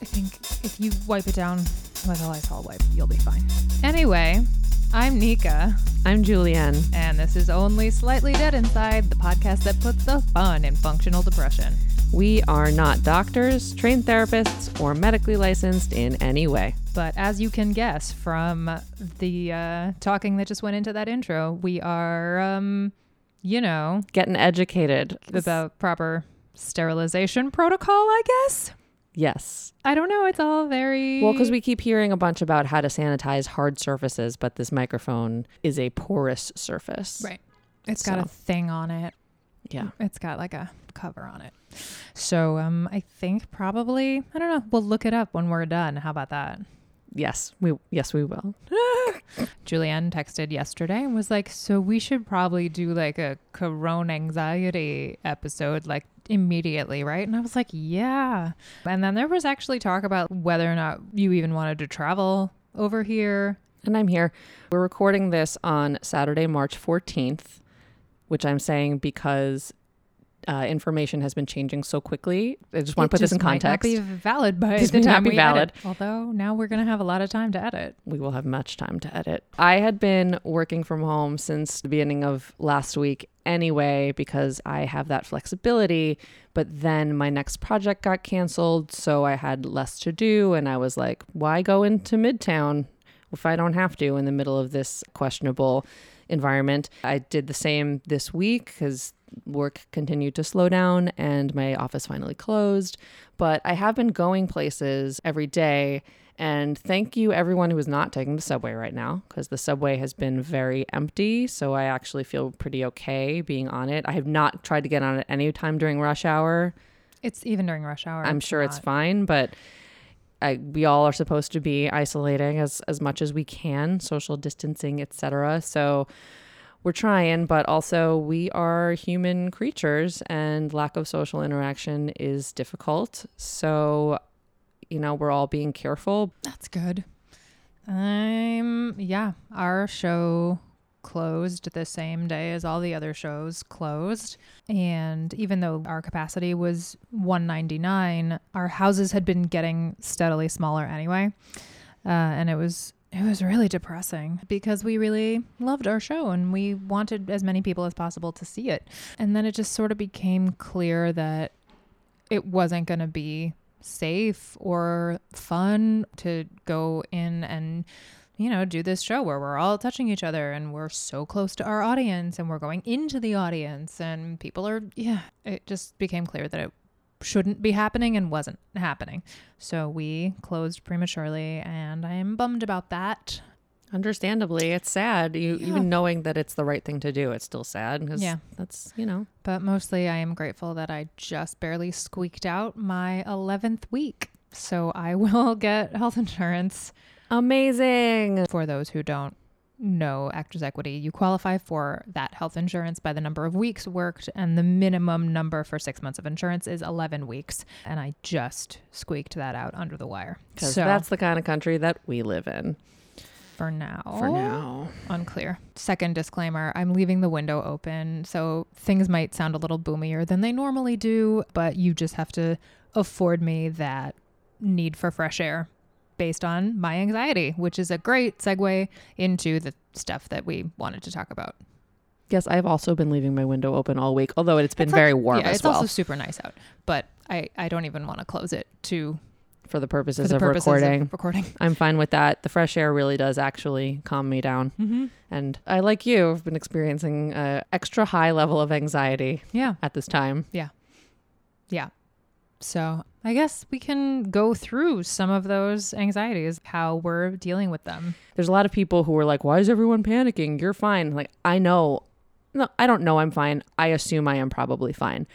I think if you wipe it down with a Lysol wipe, you'll be fine. Anyway, I'm Nika, I'm Julianne. and this is Only Slightly Dead Inside, the podcast that puts the fun in functional depression. We are not doctors, trained therapists, or medically licensed in any way. But as you can guess from the uh, talking that just went into that intro, we are, um, you know, Getting educated. about proper sterilization protocol, I guess. Yes. I don't know. It's all very Well, because we keep hearing a bunch about how to sanitize hard surfaces, but this microphone is a porous surface. right. It's got a thing on it. Yeah. It's got like a cover on it. So um, I think probably I don't know. We'll look it up when we're done. How about that? Yes. We yes we will. Julianne texted yesterday and was like, "So we should probably do like a corona anxiety episode like immediately, right?" And I was like, "Yeah." And then there was actually talk about whether or not you even wanted to travel over here. And I'm here. We're recording this on Saturday, March 14th, which I'm saying because uh, information has been changing so quickly. I just want to put this in just might not context. be valid by This the may not time be we valid. edit. Although now we're gonna have a lot of time to edit. we will have much time to edit. I had been working from home since the beginning of last week anyway because I have that flexibility, but then my next project got canceled, so I had less to do and I was like, why go into Midtown if I don't have to in the middle of this questionable environment? I did the same this week cuz work continued to slow down and my office finally closed, but I have been going places every day and thank you, everyone who is not taking the subway right now, because the subway has been very empty. So I actually feel pretty okay being on it. I have not tried to get on it any time during rush hour. It's even during rush hour. I'm sure it's fine, but I, we all are supposed to be isolating as, as much as we can, social distancing, etc. So we're trying, but also we are human creatures and lack of social interaction is difficult. So, you know, we're all being careful, That's good. Um, yeah, our show closed the same day as all the other shows closed. And even though our capacity was 199, our houses had been getting steadily smaller anyway. Uh, and it was it was really depressing because we really loved our show and we wanted as many people as possible to see it. And then it just sort of became clear that it wasn't going to be safe or fun to go in and you know do this show where we're all touching each other and we're so close to our audience and we're going into the audience and people are yeah it just became clear that it shouldn't be happening and wasn't happening so we closed prematurely and i'm bummed about that Understandably, it's sad. You Yeah. even knowing that it's the right thing to do, it's still sad because Yeah. that's you know but mostly i am grateful that i just barely squeaked out my 11th week so i will get health insurance amazing. For those who don't know Actors Equity, you qualify for that health insurance by the number of weeks worked, and the minimum number for six months of insurance is 11 weeks. And I just squeaked that out under the wire. Because So that's the kind of country that we live in for now, for now. unclear. Second disclaimer I'm leaving the window open, so things might sound a little boomier than they normally do, but you just have to afford me that need for fresh air based on my anxiety, which is a great segue into the stuff that we wanted to talk about. Yes, I've also been leaving my window open all week, although it's been It's very like- warm yeah, it's well also super nice out, but I, I don't even want to close it to for the for purposes of recording. of recording. I'm fine with that. The fresh air really does actually calm me down. Mm-hmm. And I, like you, have been experiencing a extra high level of anxiety Yeah, at this time. Yeah. Yeah. So I guess we can go through some of those anxieties, how we're dealing with them. There's a lot of people who are like, why is everyone panicking? You're fine. Like, I know. No, I don't know I'm fine. I assume I am probably fine.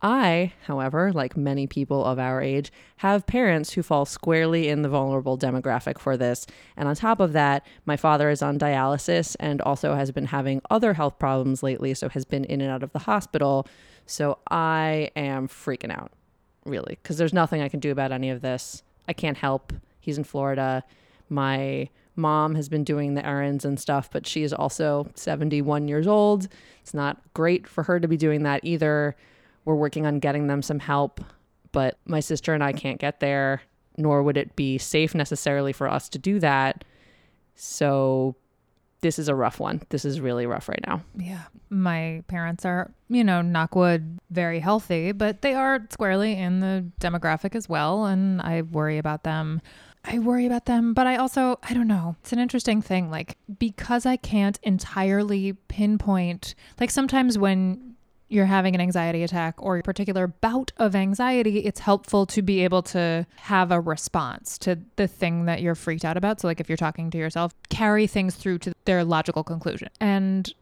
I, however, like many people of our age, have parents who fall squarely in the vulnerable demographic for this. And on top of that, my father is on dialysis and also has been having other health problems lately, so has been in and out of the hospital. So I am freaking out, really, because there's nothing I can do about any of this. I can't help. He's in Florida. My mom has been doing the errands and stuff, but she is also 71 years old. It's not great for her to be doing that either. We're working on getting them some help, but my sister and I can't get there. nor would it be safe necessarily for us to do that. So this is a rough one. This is really rough right now. Yeah. My parents are, you know, knockwood, very healthy, but they are squarely in the demographic as well. And I worry about them. I worry about them, but I also, I don't know. It's an interesting thing. Like, because I can't entirely pinpoint, like, sometimes when you're having an anxiety attack or a particular bout of anxiety, it's helpful to be able to have a response to the thing that you're freaked out about. So, like if you're talking to yourself, carry things through to their logical conclusion. And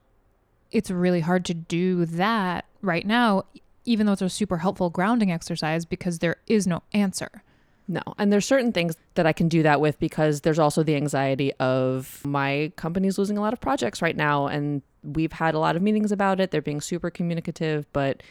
it's really hard to do that right now, even though it's a super helpful grounding exercise because there is no answer. No. And there's certain things that I can do that with because there's also the anxiety of my company's losing a lot of projects right now. And we've had a lot of meetings about it. They're being super communicative, but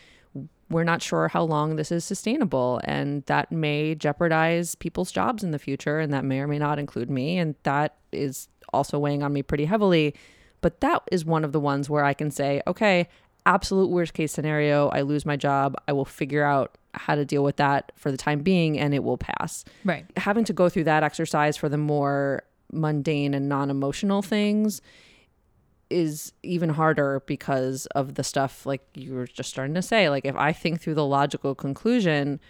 we're not sure how long this is sustainable. And that may jeopardize people's jobs in the future. And that may or may not include me. And that is also weighing on me pretty heavily. But that is one of the ones where I can say, okay, absolute worst case scenario, I lose my job. I will figure out how to deal with that for the time being and it will pass. Right. Having to go through that exercise for the more mundane and non emotional things is even harder because of the stuff like you were just starting to say. Like, if I think through the logical conclusion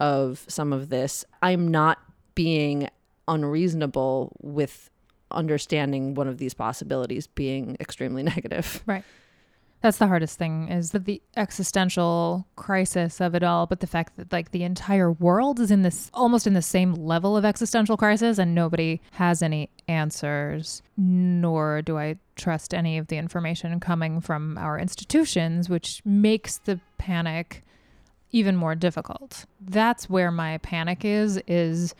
of some of this, I'm not being unreasonable with understanding one of these possibilities being extremely negative. Right. That's the hardest thing is that the existential crisis of it all, but the fact that like the entire world is in this almost in the same level of existential crisis and nobody has any answers, nor do I trust any of the information coming from our institutions, which makes the panic even more difficult. That's where my panic is is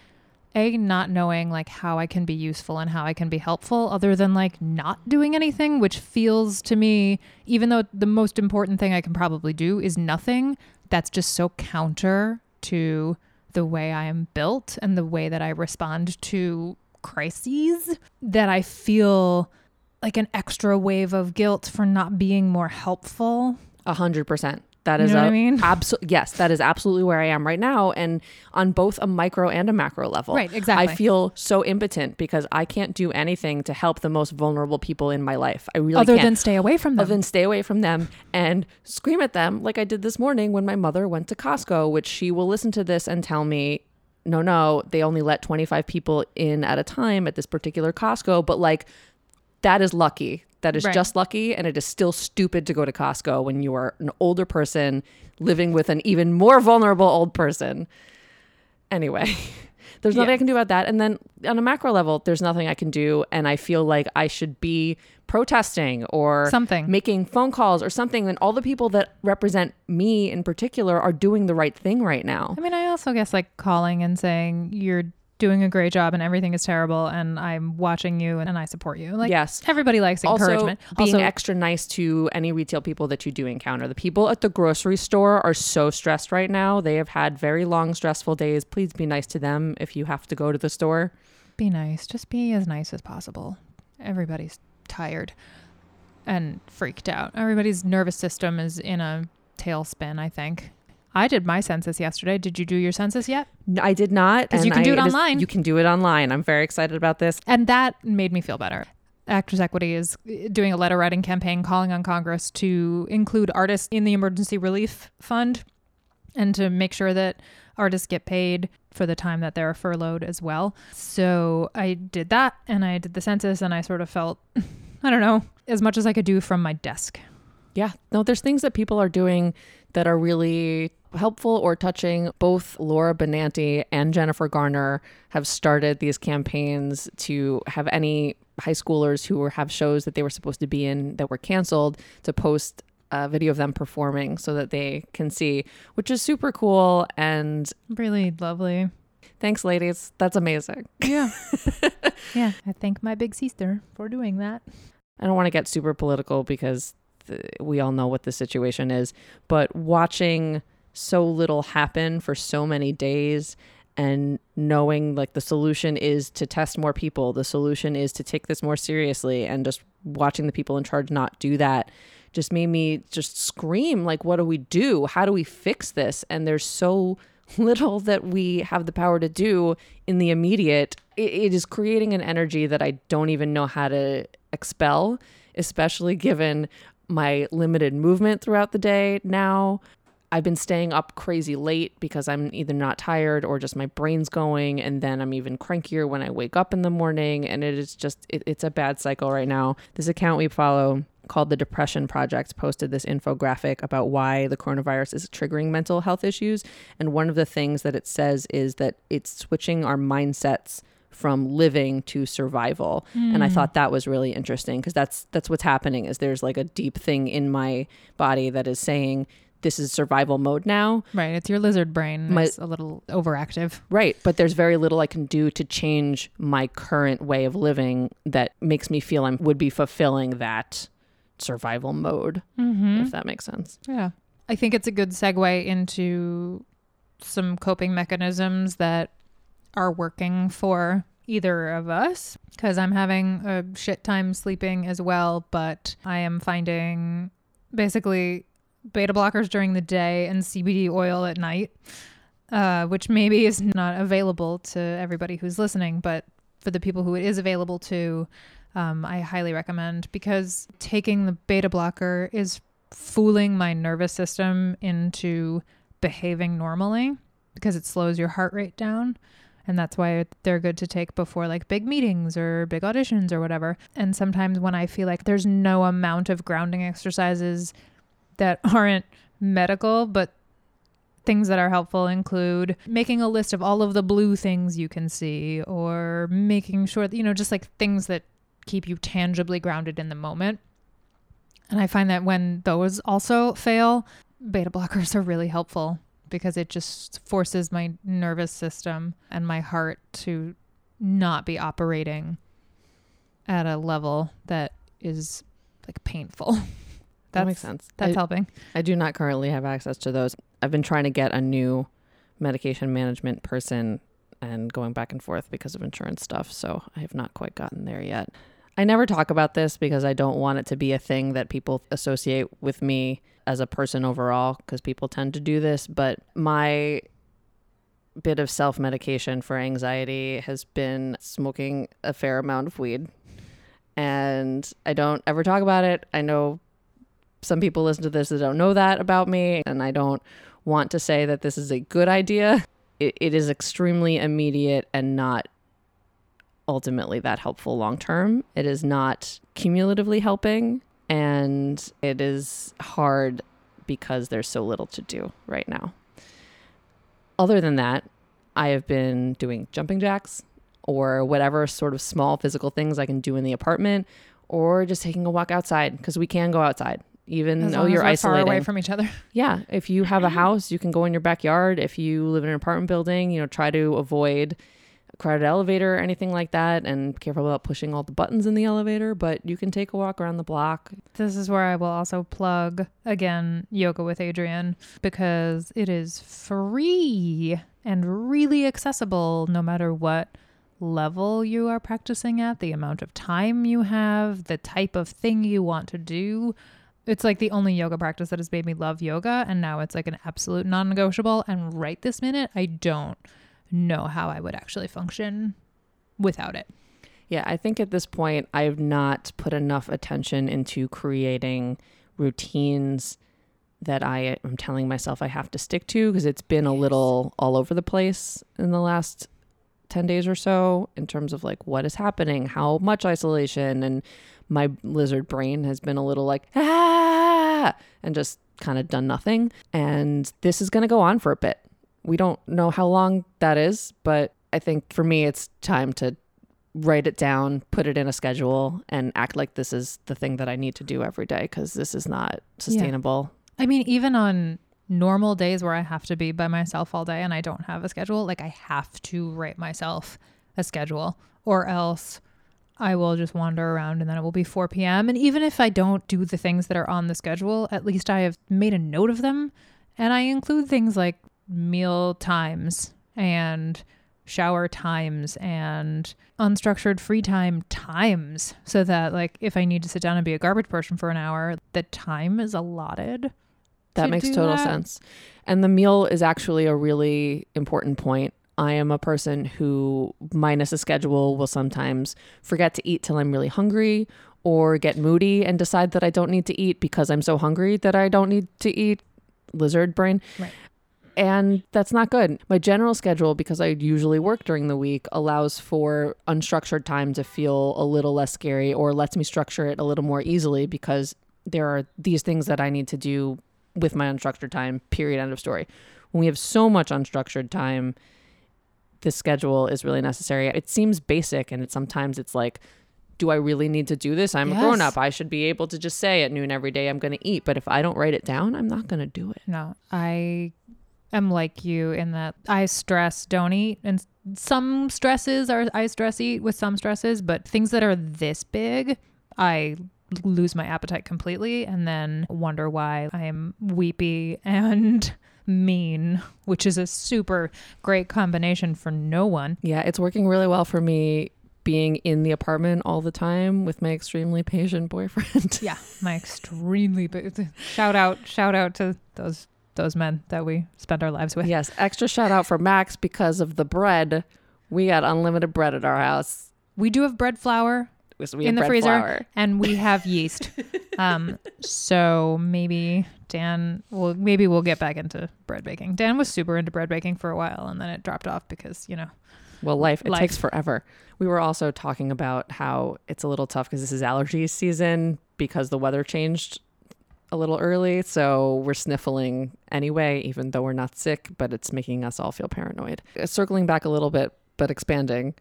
a not knowing like how I can be useful and how I can be helpful other than like not doing anything which feels to me even though the most important thing I can probably do is nothing that's just so counter to the way I am built and the way that I respond to crises that I feel like an extra wave of guilt for not being more helpful. A hundred percent. That You is know a I mean? yes. That is absolutely where I am right now, and on both a micro and a macro level. Right, exactly. I feel so impotent because I can't do anything to help the most vulnerable people in my life. I really other can't. than stay away from them. other than stay away from them and scream at them like I did this morning when my mother went to Costco, which she will listen to this and tell me, no, no, they only let 25 people in at a time at this particular Costco. But like, that is lucky. That is Right. just lucky. And it is still stupid to go to Costco when you are an older person living with an even more vulnerable old person. Anyway, there's nothing Yeah. I can do about that. And then on a macro level, there's nothing I can do. And I feel like I should be protesting or Something. making phone calls or something. And all the people that represent me in particular are doing the right thing right now. I mean, I also guess like calling and saying you're doing a great job and everything is terrible and I'm watching you and I support you. Like yes. everybody likes Also, encouragement. being also, extra nice to any retail people that you do encounter. The people at the grocery store are so stressed right now. They have had very long, stressful days. Please be nice to them if you have to go to the store. be nice. Just be as nice as possible. Everybody's tired and freaked out. Everybody's nervous system is in a tailspin, I think. I did my census yesterday. Did you do your census yet? No, I did not. Because you can do I- it is- online. you can do it online. I'm very excited about this. And that made me feel better. Actors Equity is eh, doing a letter writing campaign calling on Congress to include artists in the emergency relief fund and to make sure that artists get paid for the time that they're furloughed as well. So I did that and I did the census and I sort of felt, I don't know, as much as I could do from my desk. Yeah. No, there's things that people are doing that are really helpful or touching. Both Laura Benanti and Jennifer Garner have started these campaigns to have any high schoolers who have shows that they were supposed to be in that were canceled to post a video of them performing so that they can see, which is super cool. And Really lovely. thanks, ladies. That's amazing. Yeah. yeah. I thank my big sister for doing that. I don't want to get super political because th- we all know what the situation is, but watching so little happen for so many days and knowing like the solution is to test more people, the solution is to take this more seriously, and just watching the people in charge not do that just made me just scream like what do we do? How do we fix this? And there's so little that we have the power to do in the immediate, it, it is creating an energy that I don't even know how to expel, especially given my limited movement throughout the day now. I've been staying up crazy late because I'm either not tired or just my brain's going. And then I'm even crankier when I wake up in the morning. And it is just, it, it's a bad cycle right now. This account we follow called the Depression Project posted this infographic about why the coronavirus is triggering mental health issues. And one of the things that it says is that it's switching our mindsets from living to survival mm. and i thought that was really interesting because that's that's what's happening is there's like a deep thing in my body that is saying this is survival mode now. Right. It's your lizard brain. My, it's a little overactive. Right. But there's very little I can do to change my current way of living that makes me feel I would be fulfilling that survival mode, mm-hmm. if that makes sense. Yeah. I think it's a good segue into some coping mechanisms that are working for either of us because I'm having a shit time sleeping as well, but I am finding basically beta blockers during the day and CBD oil at night, uh, which maybe is not available to everybody who's listening, but for the people who it is available to, um, I highly recommend because taking the beta blocker is fooling my nervous system into behaving normally because it slows your heart rate down. And that's why they're good to take before like big meetings or big auditions or whatever. And sometimes when I feel like there's no amount of grounding exercises that aren't medical, but things that are helpful include making a list of all of the blue things you can see or making sure that, you know, just like things that keep you tangibly grounded in the moment. And I find that when those also fail, beta blockers are really helpful because it just forces my nervous system and my heart to not be operating at a level that is like painful. that makes sense. That's I, helping. I do not currently have access to those. I've been trying to get a new medication management person and going back and forth because of insurance stuff. So I have not quite gotten there yet. I never talk about this because I don't want it to be a thing that people associate with me as a person overall, because people tend to do this. But my bit of self medication for anxiety has been smoking a fair amount of weed. And I don't ever talk about it. I know some people listen to this that don't know that about me, and I don't want to say that this is a good idea. it, it is extremely immediate and not ultimately that helpful long term. It is not cumulatively helping, and it is hard because there's so little to do right now. Other than that, I have been doing jumping jacks or whatever sort of small physical things I can do in the apartment or just taking a walk outside because we can go outside even though you're isolated away from each other. Yeah, if you have a house, you can go in your backyard. If you live in an apartment building, you know, try to avoid crowded elevator or anything like that and careful about pushing all the buttons in the elevator, but you can take a walk around the block. This is where I will also plug again Yoga with Adriene because it is free and really accessible no matter what level you are practicing at, the amount of time you have, the type of thing you want to do it's like the only yoga practice that has made me love yoga and now it's like an absolute non-negotiable and right this minute I don't know how I would actually function without it. Yeah, I think at this point I have not put enough attention into creating routines that I am telling myself I have to stick to because it's been a little all over the place in the last 10 days or so in terms of like what is happening, how much isolation and my lizard brain has been a little like, ah, and just kind of done nothing. And this is going to go on for a bit. We don't know how long that is, but I think for me, it's time to write it down, put it in a schedule, and act like this is the thing that I need to do every day because this is not sustainable. Yeah. I mean, even on normal days where I have to be by myself all day and I don't have a schedule, like I have to write myself a schedule or else I will just wander around and then it will be 4 p.m. And even if I don't do the things that are on the schedule, at least I have made a note of them. And I include things like meal times and shower times and unstructured free time times so that like if I need to sit down and be a garbage person for an hour, the time is allotted That to makes total that. sense. And the meal is actually a really important point. I am a person who, minus a schedule, will sometimes forget to eat till I'm really hungry or get moody and decide that I don't need to eat because I'm so hungry that I don't need to eat. Lizard brain. Right. And that's not good. My general schedule, because I usually work during the week, allows for unstructured time to feel a little less scary or lets me structure it a little more easily because there are these things that I need to do with my unstructured time, period, end of story. When we have so much unstructured time, this schedule is really necessary. It seems basic and it sometimes it's like, do I really need to do this? I'm a grown up. I should be able to just say at noon every day I'm going to eat. But if I don't write it down, I'm not going to do it. No, I am like you in that I stress don't eat, and some stresses are I stress eat with some stresses, but things that are this big, I lose my appetite completely and then wonder why I am weepy and mean, which is a super great combination for no one. Yeah, it's working really well for me being in the apartment all the time with my extremely patient boyfriend. Yeah, my extremely shout out, shout out to those those men that we spend our lives with. yes, extra shout out for Max because of the bread. We got unlimited bread at our house. We do have bread flour. So we In the freezer. flour. and we have yeast. Um, so maybe Dan will maybe we'll get back into bread baking. Dan was super into bread baking for a while, and then it dropped off because you know Well, life, it Life. takes forever. We were also talking about how it's a little tough because this is allergy season because the weather changed a little early. So we're sniffling anyway, even though we're not sick, but it's making us all feel paranoid. Uh, Circling back a little bit, but expanding.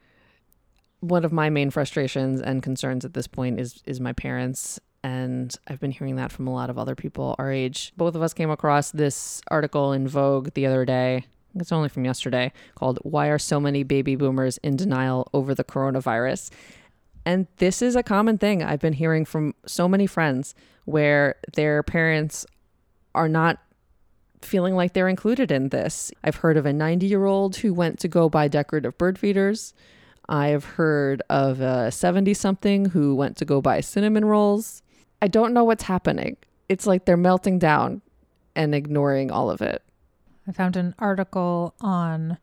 One of my main frustrations and concerns at this point is is my parents and I've been hearing that from a lot of other people our age. Both of us came across this article in Vogue the other day. It's only from yesterday called Why Are So Many Baby Boomers in Denial Over the Coronavirus? And this is a common thing I've been hearing from so many friends where their parents are not feeling like they're included in this. I've heard of a 90 year old who went to go buy decorative bird feeders. I've heard of a 70 something who went to go buy cinnamon rolls. I don't know what's happening. It's like they're melting down and ignoring all of it. I found an article on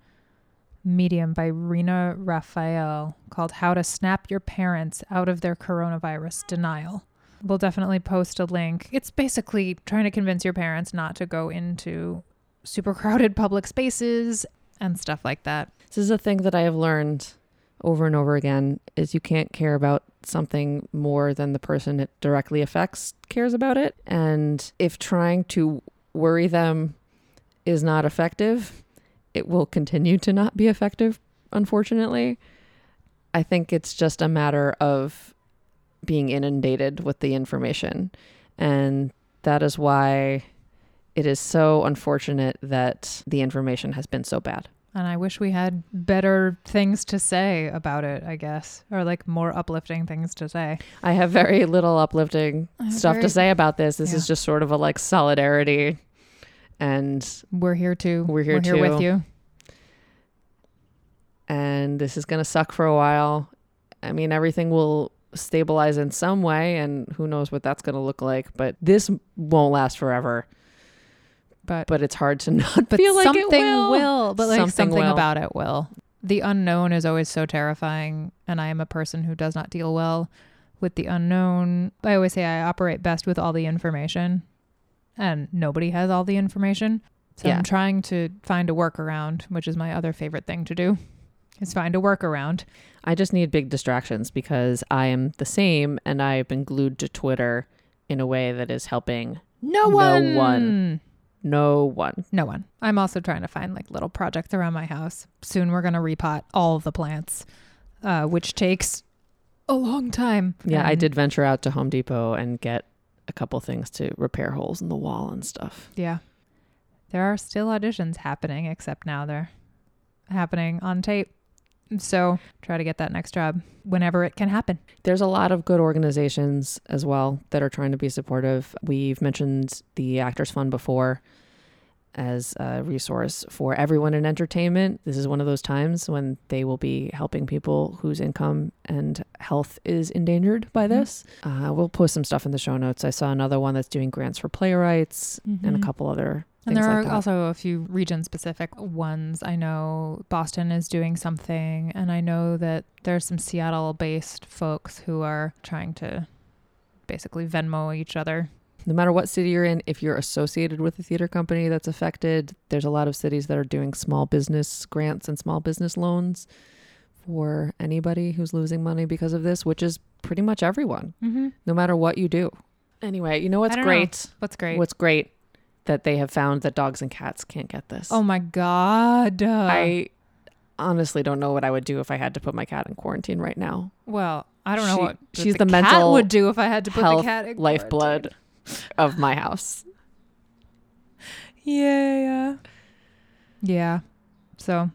Medium by Rena Raphael called How to Snap Your Parents Out of Their Coronavirus Denial. We'll definitely post a link. It's basically trying to convince your parents not to go into super crowded public spaces and stuff like that. This is a thing that I have learned over and over again is you can't care about something more than the person it directly affects cares about it. And if trying to worry them is not effective, it will continue to not be effective, unfortunately. I think it's just a matter of being inundated with the information. And that is why it is so unfortunate that the information has been so bad. And I wish we had better things to say about it, I guess, or like more uplifting things to say. I have very little uplifting stuff very- to say about this. This is just sort of a like solidarity and We're here too. We're here We're with too. you. and this is going to suck for a while. I mean, everything will stabilize in some way and who knows what that's going to look like, but this won't last forever. But But it's hard to not but feel like something it will. But like Something something, will. about it will. The unknown is always so terrifying, and I am a person who does not deal well with the unknown. I always say I operate best with all the information, and nobody has all the information. So Yeah. I'm trying to find a workaround, which is my other favorite thing to do, is find a workaround. I just need big distractions because I am the same and I've been glued to Twitter in a way that is helping No one. No one. no one. No one. I'm also trying to find like little projects around my house. Soon we're gonna repot all of the plants, uh, which takes a long time. Yeah, I did venture out to Home Depot and get a couple things to repair holes in the wall and stuff. Yeah. There are still auditions happening, except now they're happening on tape. So try to get that next job whenever it can happen. There's a lot of good organizations as well that are trying to be supportive. We've mentioned the Actors Fund before, as a resource for everyone in entertainment. This is one of those times when they will be helping people whose income and health is endangered by Mhm. this. Uh, we'll post some stuff in the show notes. I saw another one that's doing grants for playwrights and a Mhm. couple other And there like are that. also a few region specific ones. I know Boston is doing something, and I know that there's some Seattle based folks who are trying to basically Venmo each other. No matter what city you're in, if you're associated with a theater company that's affected, there's a lot of cities that are doing small business grants and small business loans for anybody who's losing money because of this, which is pretty much everyone, Mm-hmm. no matter what you do. Anyway, you know what's don't know. great? What's great? What's great that they have found that dogs and cats can't get this. oh my God. Uh, I honestly don't know what I would do if I had to put my cat in quarantine right now. well, I don't know what she's the, the cat mental would do if I had to put the cat in Lifeblood quarantine. Of my house. Yeah, yeah. Yeah. So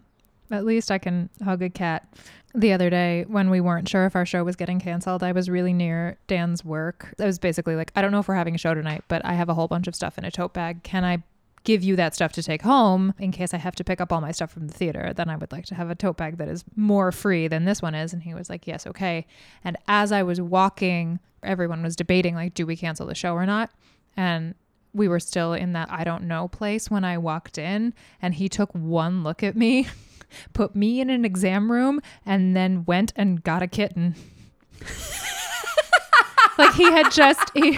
at least I can hug a cat. The other day, when we weren't sure if our show was getting canceled, I was really near Dan's work. I was basically like, I don't know if we're having a show tonight, but I have a whole bunch of stuff in a tote bag. Can I give you that stuff to take home in case I have to pick up all my stuff from the theater? Then I would like to have a tote bag that is more free than this one is. And he was like, Yes, okay. And as I was walking, everyone was debating, like, do we cancel the show or not? And we were still in that I don't know place when I walked in, and he took one look at me, put me in an exam room, and then went and got a kitten. like he had just he,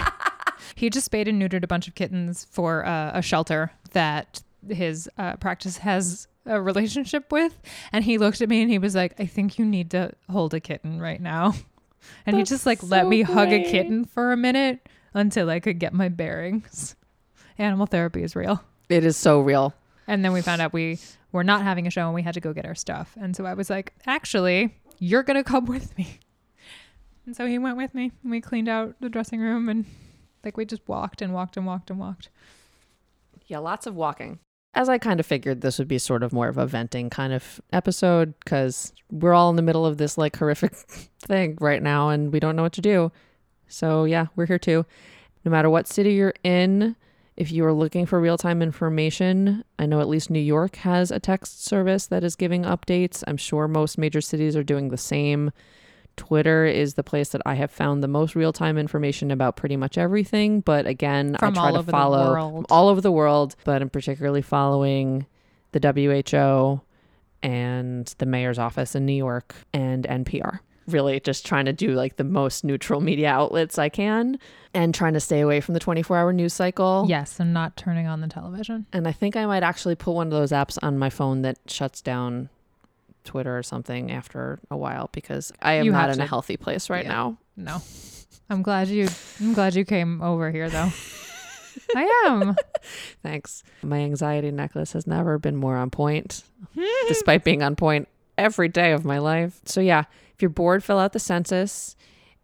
he just spayed and neutered a bunch of kittens for uh, a shelter that his uh, practice has a relationship with, and he looked at me and he was like, "I think you need to hold a kitten right now," and he just like let so me hug a kitten for a minute until I could get my bearings. Animal therapy is real. It is so real. And then we found out we were not having a show and we had to go get our stuff. And so I was like, actually, you're going to come with me. And so he went with me and we cleaned out the dressing room and like we just walked and walked and walked and walked. Yeah, lots of walking. As I kind of figured, this would be sort of more of a venting kind of episode because we're all in the middle of this like horrific thing right now and we don't know what to do. So, yeah, we're here too. No matter what city you're in, if you are looking for real time information, I know at least New York has a text service that is giving updates. I'm sure most major cities are doing the same. Twitter is the place that I have found the most real time information about pretty much everything. But again, From I try to follow all over the world, but I'm particularly following the WHO and the mayor's office in New York and NPR. Really just trying to do like the most neutral media outlets I can and trying to stay away from the 24 hour news cycle. Yes, and not turning on the television. And I think I might actually put one of those apps on my phone that shuts down Twitter or something after a while because I am You not in a healthy place right Yeah. now. No. I'm glad you I'm glad you came over here though. I am. Thanks. My anxiety necklace has never been more on point, hmm. despite being on point every day of my life. So yeah, if you're bored, fill out the census.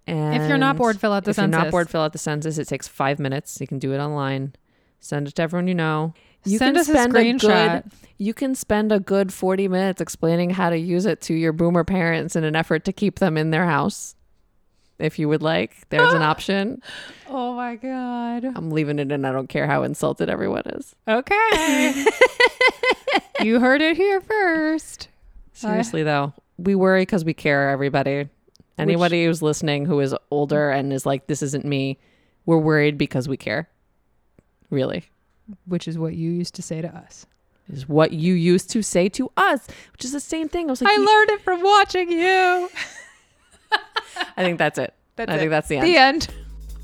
And if you're not bored, fill out the if census. you're not bored, fill out the census. It takes five minutes. You can do it online. Send it to everyone you know. You Send can a spend a screenshot. good- You can spend a good 40 minutes explaining how to use it to your boomer parents in an effort to keep them in their house. If you would like, there's an option. oh my god. I'm leaving it in. I don't care how insulted everyone is. Okay. you heard it here first. Seriously, though, we worry because we care, everybody. Anybody who's listening who is older and is like, this isn't me, we're worried because we care. Really. Which is what you used to say to us. Is what you used to say to us, which is the same thing. I was like, I learned it from watching you. I think that's it. That's I it. think that's the end. the end.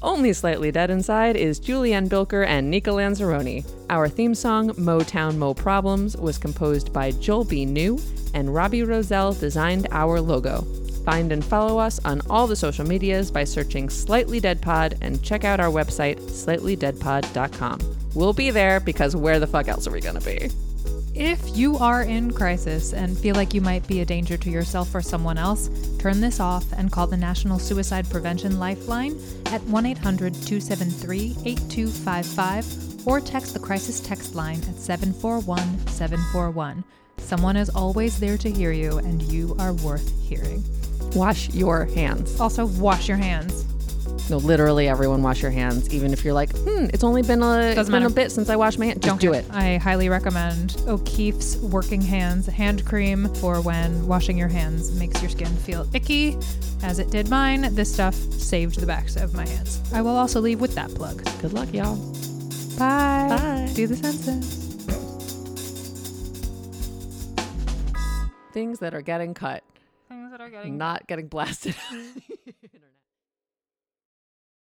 Only Slightly Dead Inside is Julianne Bilker and Nika Lanzaroni. Our theme song, Motown Mo Problems, was composed by Joel B. New, and Robbie Roselle designed our logo. Find and follow us on all the social medias by searching Slightly Dead Pod and check out our website, slightlydeadpod.com. We'll be there because where the fuck else are we gonna be? If you are in crisis and feel like you might be a danger to yourself or someone else, turn this off and call the National Suicide Prevention Lifeline at 1 800 273 8255 or text the crisis text line at 741 741. Someone is always there to hear you, and you are worth hearing. Wash your hands. Also, wash your hands. No, literally everyone wash your hands, even if you're like, hmm, it's only been a, it's Doesn't been a bit since I washed my hands. Just do it. I highly recommend O'Keefe's Working Hands hand cream for when washing your hands makes your skin feel icky, as it did mine. This stuff saved the backs of my hands. I will also leave with that plug. Good luck, y'all. Bye. Bye. Do the census. Things that are getting cut, Things that are getting not getting blasted.